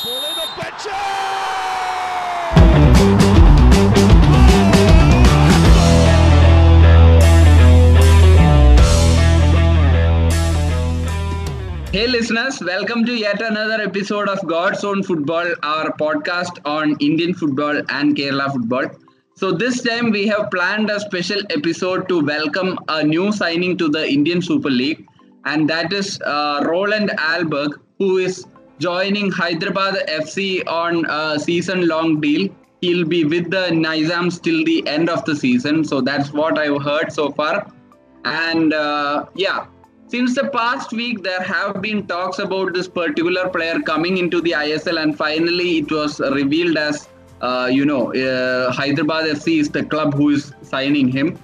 ball in, Obecha! Hey listeners, welcome to yet another episode of God's Own Football, our podcast on Indian football and Kerala football. So this time we have planned a special episode to welcome a new signing to the Indian Super League, and that is uh, Roland Alberg, who is joining Hyderabad FC on a season-long deal. He'll be with the Nizams till the end of the season, so that's what I've heard so far. And uh, yeah, since the past week, there have been talks about this particular player coming into the ISL, and finally, it was revealed as uh, you know, uh, Hyderabad FC is the club who is signing him.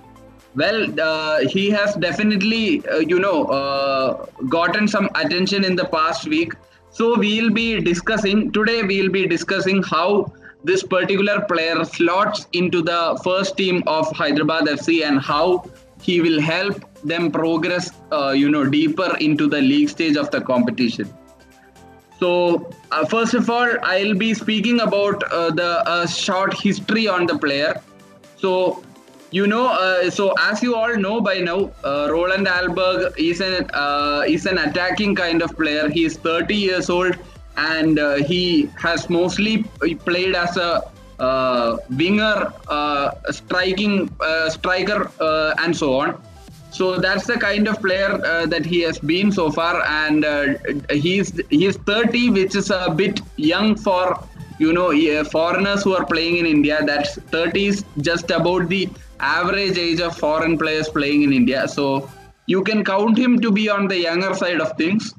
Well, uh, he has definitely, uh, you know, uh, gotten some attention in the past week. So we'll be discussing today. We'll be discussing how this particular player slots into the first team of Hyderabad FC and how he will help them progress, uh, you know, deeper into the league stage of the competition. So, uh, first of all, I'll be speaking about uh, the uh, short history on the player. So, you know, uh, so as you all know by now, uh, Roland Alberg is an uh, is an attacking kind of player. He is 30 years old and uh, he has mostly played as a uh, winger, uh, striking striker, and so on. So that's the kind of player that he has been so far, and he's he's 30, which is a bit young for you know foreigners who are playing in India. That's 30 is just about the average age of foreign players playing in India. So you can count him to be on the younger side of things.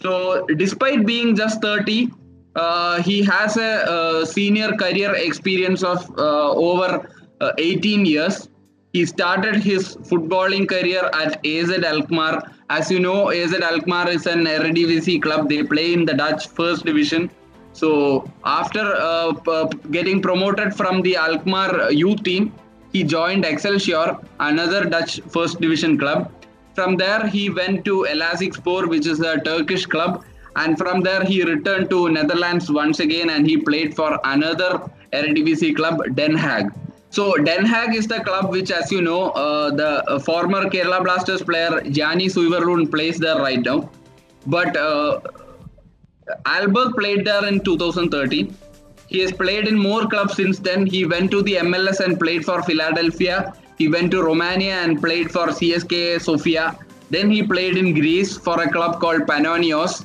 So despite being just 30, uh, he has a, uh senior career experience of uh, over uh, 18 years. He started his footballing career at AZ Alkmaar. As you know, AZ Alkmaar is an Eredivisie club. They play in the Dutch First Division. So after uh, getting promoted from the Alkmaar youth team, he joined Excelsior, another Dutch First Division club. From there, he went to Elazığspor, which is a Turkish club, and from there he returned to Netherlands once again, and he played for another Eredivisie club, Den Haag. So Den Haag is the club which, as you know, uh, the uh, former Kerala Blasters player Gianni Zuiverloon plays there right now. But uh, Alberg played there in 2013. He has played in more clubs since then. He went to the MLS and played for Philadelphia. He went to Romania and played for CSKA Sofia. Then he played in Greece for a club called Panionios.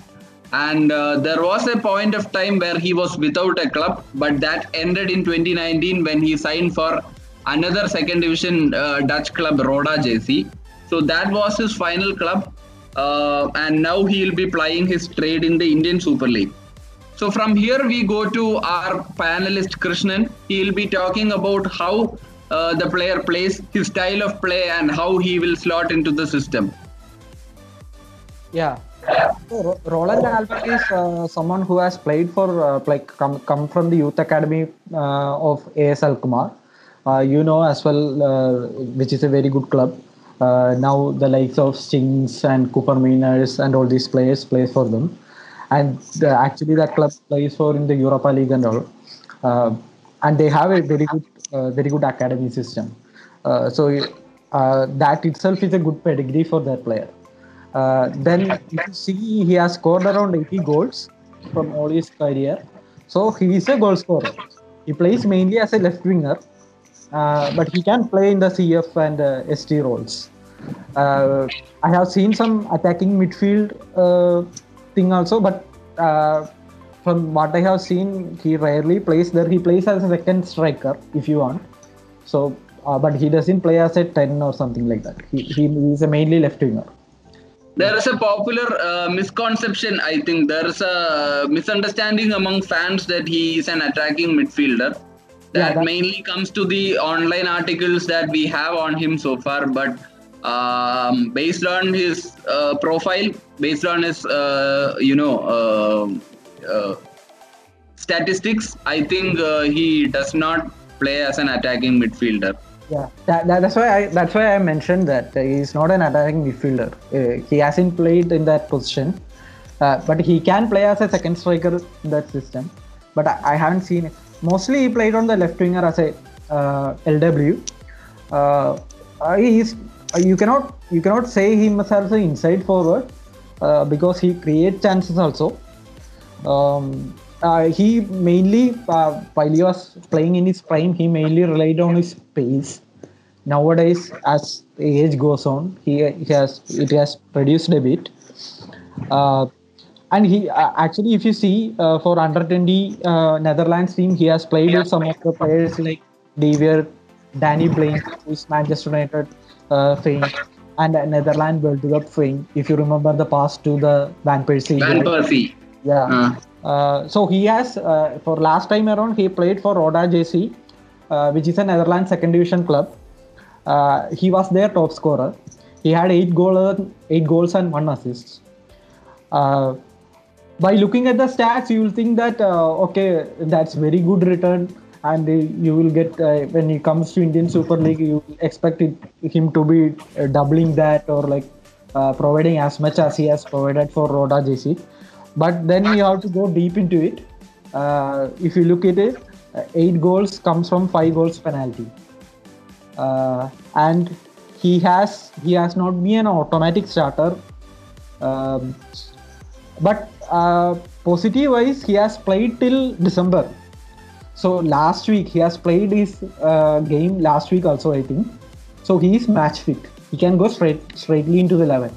And uh, there was a point of time where he was without a club, but that ended in 2019 when he signed for another second division uh, Dutch club, Roda JC. So that was his final club. Uh, and now he'll be plying his trade in the Indian Super League. So from here we go to our panelist Krishnan. He'll be talking about how uh, the player plays, his style of play, and how he will slot into the system. Yeah. So, Roland Albert is uh, someone who has played for uh, like come come from the youth academy uh, of AZ Alkmaar. Uh, you know as well, uh, which is a very good club. Uh, now the likes of Stengs and Koopmeiners and all these players play for them, and uh, actually that club plays for in the Europa League and all. Uh, and they have a very good uh, very good academy system. Uh, so that itself is a good pedigree for that player. Then you see he has scored around 80 goals from all his career. So he is a goal scorer. He plays mainly as a left winger, uh, but he can play in the CF and uh, ST roles. Uh, I have seen some attacking midfield uh, thing also, but uh, from what I have seen, he rarely plays there. He plays as a second striker, if you want. So, but he doesn't play as a 10 or something like that. He, he is a mainly left winger. There is a popular misconception, I think. There is a misunderstanding among fans that he is an attacking midfielder. That that- mainly comes to the online articles that we have on him so far. But um, based on his uh, profile, based on his, uh, you know, uh, uh, statistics, I think uh, he does not play as an attacking midfielder. Yeah, that, that, that's why I that's why I mentioned that he's not an attacking midfielder. Uh, he hasn't played in that position. Uh, but he can play as a second striker in that system. But I, I haven't seen it. Mostly he played on the left winger as a uh, LW. Uh, uh, uh, you cannot you cannot say him as an inside forward uh, because he creates chances also. Um, uh, he mainly while he was playing in his prime, he mainly relied on his pace. Nowadays, as age goes on, he, he has it has reduced a bit. And he uh, actually, if you see uh, for under 20 uh, Netherlands team, he has played with some of the players like Davier, Daley Blind, who is Manchester United uh, fame, and Netherlands World Cup fame. If you remember the pass to the Van Persie. Van Persie. Yeah. Uh, Uh, so he has uh, for last time around he played for Roda JC, uh, which is a Netherlands second division club. Uh, he was their top scorer. He had eight goals, eight goals and one assist. Uh, by looking at the stats, you will think that uh, okay, that's very good return, and you will get uh, when he comes to Indian Super League, you expect it, him to be uh, doubling that or like uh, providing as much as he has provided for Roda JC. But then you have to go deep into it. Uh, if you look at it, uh, eight goals comes from five goals penalty, and he has he has not been an automatic starter. Um, but uh, positive wise, he has played till December. So last week he has played his uh, game last week also I think. So he is match fit. He can go straight straightly into the eleven.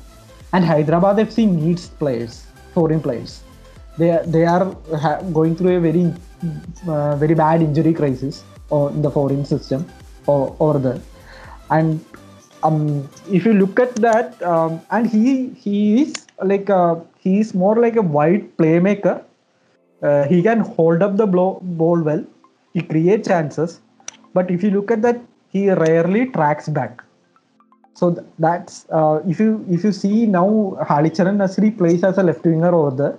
And Hyderabad FC needs players, foreign players. They they are ha- going through a very uh, very bad injury crisis or in the foreign system or over there. And um, if you look at that, um, and he he is like a, he is more like a wide playmaker. Uh, he can hold up the blow, ball well. He creates chances, but if you look at that, he rarely tracks back. So th- that's uh, if you if you see now Halicharan Narzary plays as a left winger over there,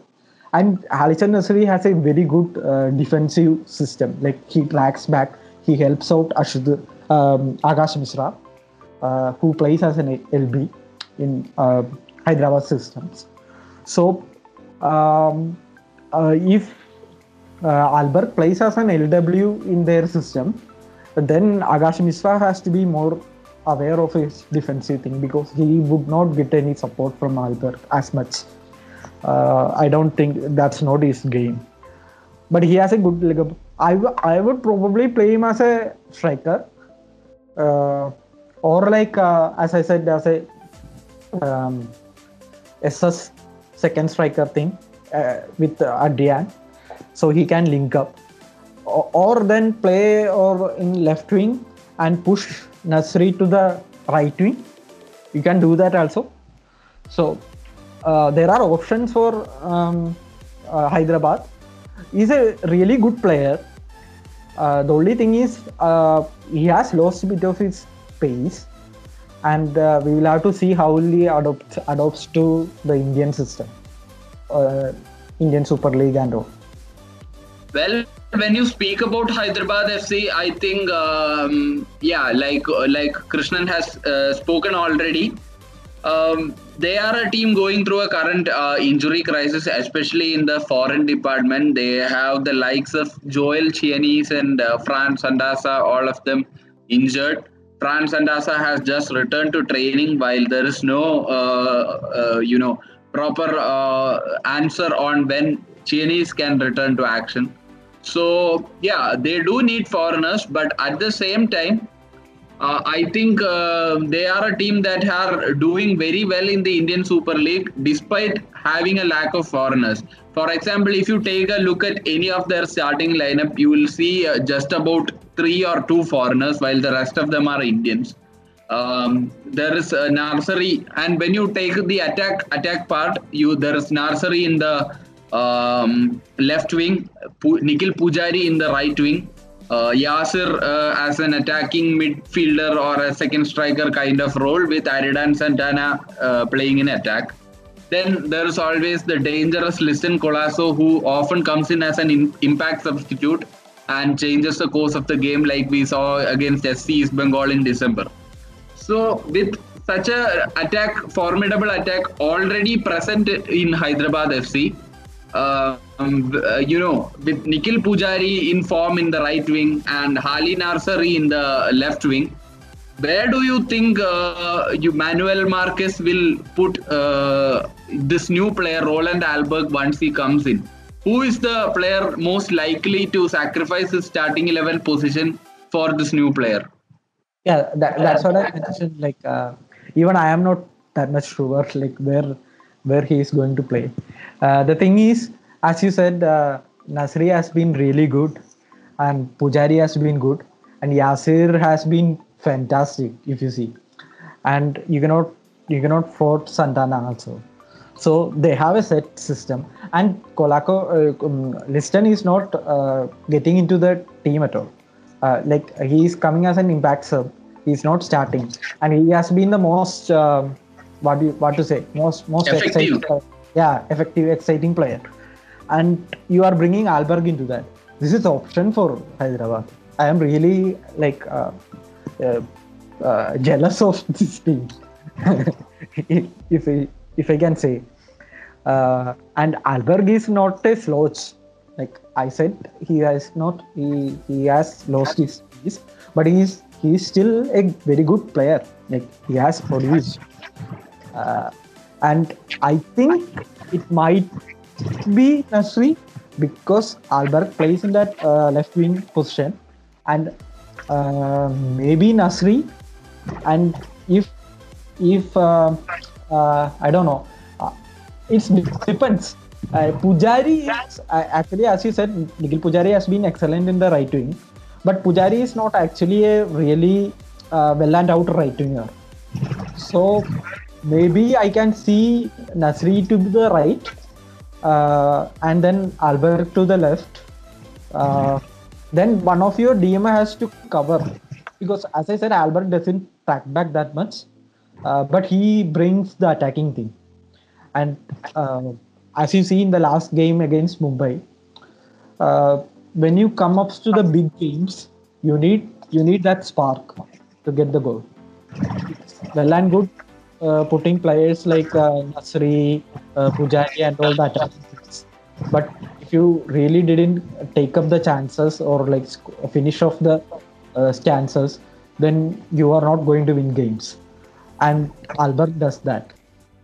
and Halicharan Narzary has a very good uh, defensive system. Like he tracks back, he helps out Ashud, um, Akash Mishra, uh, who plays as an LB in uh, Hyderabad systems. So um, uh, if uh, Albert plays as an LW in their system, then Akash Mishra has to be more aware of his defensive thing because he would not get any support from Albert as much. Uh, I don't think that's not his game. But he has a good leg up. I, w- I would probably play him as a striker. Uh, or like, uh, as I said, as a um, SS second striker thing uh, with uh, Adrian. So he can link up or, or then play or in left wing and push Narzary to the right wing. You can do that also. So uh, there are options for um, uh, Hyderabad. He's a really good player. Uh, the only thing is uh, he has lost a bit of his pace, and uh, we will have to see how he adopts adopts to the Indian system, uh, Indian Super League and all. Well, when you speak about Hyderabad FC, I think um, yeah, like like Krishnan has uh, spoken already. Um, they are a team going through a current uh, injury crisis, especially in the foreign department. They have the likes of Joel Chianese and uh, Fran Sandaza, all of them injured. Fran Sandaza has just returned to training while there is no, uh, uh, you know, proper uh, answer on when Chianese can return to action. So yeah, they do need foreigners, but at the same time, uh, I think uh, they are a team that are doing very well in the Indian Super League despite having a lack of foreigners. For example, if you take a look at any of their starting lineup, you will see uh, just about three or two foreigners, while the rest of them are Indians. Um, there is a Narzary, and when you take the attack attack part, you there is Narzary in the um, left wing, Pu- Nikhil Pujari in the right wing, uh, Yasir uh, as an attacking midfielder or a second striker kind of role with Aridane Santana uh, playing in attack. Then there is always the dangerous Liston Colaco who often comes in as an in- impact substitute and changes the course of the game like we saw against SC East Bengal in December. So with such a attack, formidable attack already present in Hyderabad FC. Um, uh, you know, with Nikhil Pujari in form in the right wing and Hali Narzary in the left wing, where do you think uh, you Manuel Marquez will put uh, this new player Roland Alberg once he comes in? Who is the player most likely to sacrifice his starting 11 position for this new player? Yeah, that, that's what I mentioned. Like, uh, even I am not that much sure like where where he is going to play. Uh, the thing is, as you said, uh, Narzary has been really good, and Pujari has been good, and Yasir has been fantastic. If you see, and you cannot you cannot fault Santana also. So they have a set system, and Colaco uh, um, Liston is not uh, getting into the team at all. Uh, like he is coming as an impact sub. He's not starting, and he has been the most uh, what do you, what to say most most Effective. exciting, player. yeah, effective, exciting player. And you are bringing Alberg into that. This is the option for Hyderabad. I am really like uh, uh, uh, jealous of this team, if if if I can say. Uh, and Alberg is not a slouch. Like I said, he has not he, he has lost his piece, but he is he is still a very good player. Like he has produced, uh, and I think it might be Narzary because Alberg plays in that uh, left wing position, and uh, maybe Narzary, and if if uh, I don't know, uh, it depends. Uh, Pujari is uh, actually, as you said, Nikhil Pujari has been excellent in the right wing, but Pujari is not actually a really uh, well and out right winger. So maybe I can see Narzary to the right, uh, and then Albert to the left. Uh, then one of your DM has to cover because, as I said, Albert doesn't track back that much, uh, but he brings the attacking thing. And uh, as you see in the last game against Mumbai, uh, when you come up to the big games, you need you need that spark to get the goal. Well and good uh, putting players like uh, Narzary, Pujari, and all that. But if you really didn't take up the chances or like finish off the chances, then you are not going to win games. And Albert does that.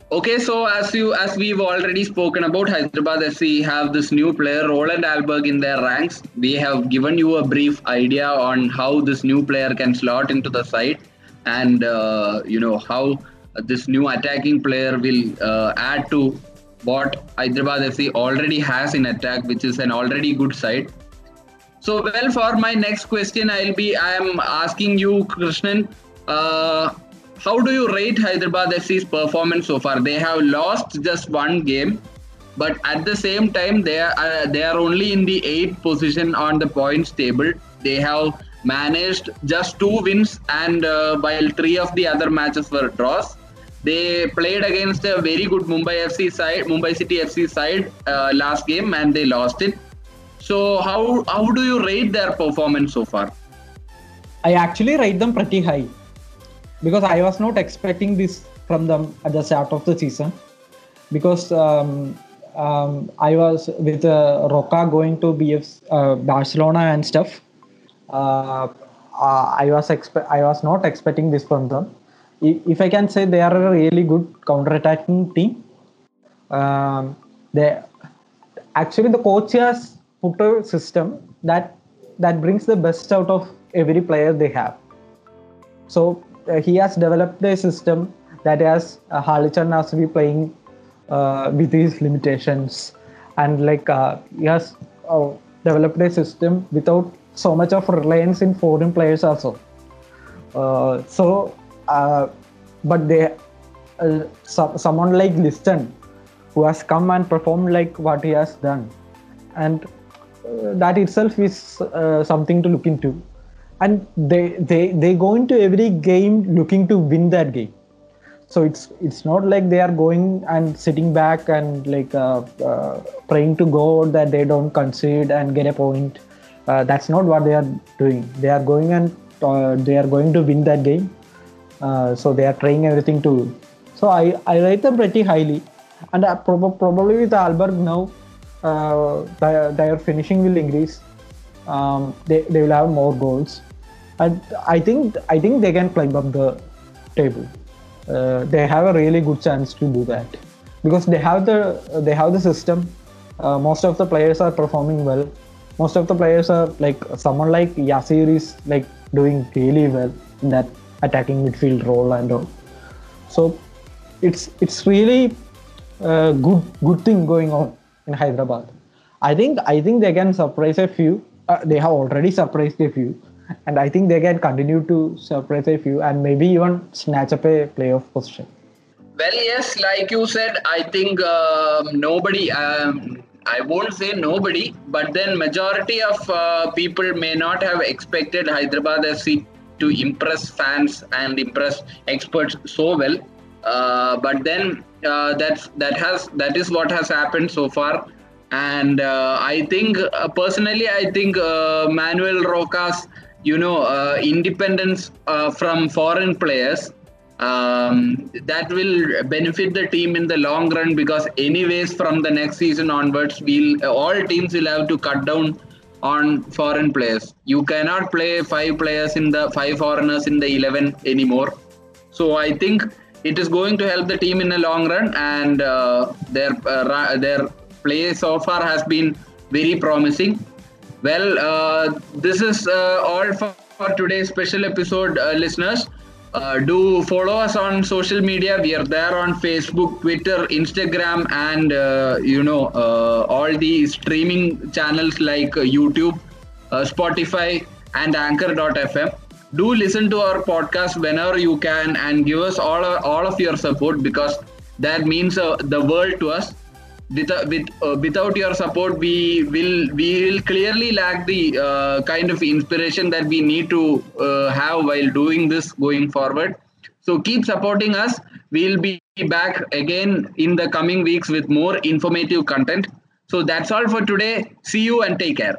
Okay, so as you as we've already spoken about, Hyderabad FC have this new player Roland Alberg in their ranks. We have given you a brief idea on how this new player can slot into the side, and uh, you know how this new attacking player will uh, add to what Hyderabad FC already has in attack, which is an already good side. So, well, for my next question, I'll be I am asking you, Krishnan. Uh, how do you rate Hyderabad FC's performance so far? They have lost just one game, but at the same time, they are uh, they are only in the eighth position on the points table. They have managed just two wins, and uh, while three of the other matches were draws, they played against a very good Mumbai FC side, Mumbai City FC side uh, last game, and they lost it. So, how how do you rate their performance so far? I actually rate them pretty high because I was not expecting this from them at the start of the season because um, um, I was with uh, Roca going to BF uh, Barcelona and stuff. Uh, uh, I was expe- I was not expecting this from them. If I can say they are a really good counter-attacking team. Um, they actually the coach has put a system that that brings the best out of every player they have. So he has developed a system that has uh, Halichan be playing uh, with his limitations, and like uh, he has uh, developed a system without so much of reliance in foreign players also. Uh, so, uh, but they, uh, so, someone like Liston, who has come and performed like what he has done, and uh, that itself is uh, something to look into and they they they go into every game looking to win that game. So it's it's not like they are going and sitting back and like uh, uh, praying to god that they don't concede and get a point. Uh, that's not what they are doing. They are going and uh, they are going to win that game. Uh, so they are trying everything to. So I, I rate them pretty highly, and uh, prob- probably with Alberg now, their, their finishing will increase. Um, they, they will have more goals, and I think I think they can climb up the table. Uh, they have a really good chance to do that because they have the they have the system. Uh, most of the players are performing well. Most of the players are like someone like Yasir is like doing really well in that attacking midfield role and all. So it's it's really a good good thing going on in Hyderabad. I think I think they can surprise a few. Uh, they have already surprised a few, and I think they can continue to surprise a few and maybe even snatch up a playoff position. Well, yes, like you said, I think um, nobody. Um, I won't say nobody, but then majority of uh, people may not have expected Hyderabad FC to impress fans and impress experts so well. Uh, but then uh, that's that has that is what has happened so far, and uh, I think uh, personally, I think uh, Manuel Roca's you know uh, independence from foreign players um, that will benefit the team in the long run because anyways from the next season onwards we'll all teams will have to cut down on foreign players. You cannot play five players in the five foreigners in the 11 anymore. So i think it is going to help the team in the long run and uh, their uh, their play so far has been very promising well uh, this is uh, all for, for today's special episode uh, listeners. Uh, do follow us on social media. We are there on facebook twitter instagram and uh, you know uh, all the streaming channels like youtube spotify and anchor.fm do listen to our podcast whenever you can and give us all, all of your support because that means the world to us with, with uh, without your support we will we will clearly lack the uh, kind of inspiration that we need to uh, have while doing this going forward. So keep supporting us. We'll be back again in the coming weeks with more informative content. So that's all for today. See you and take care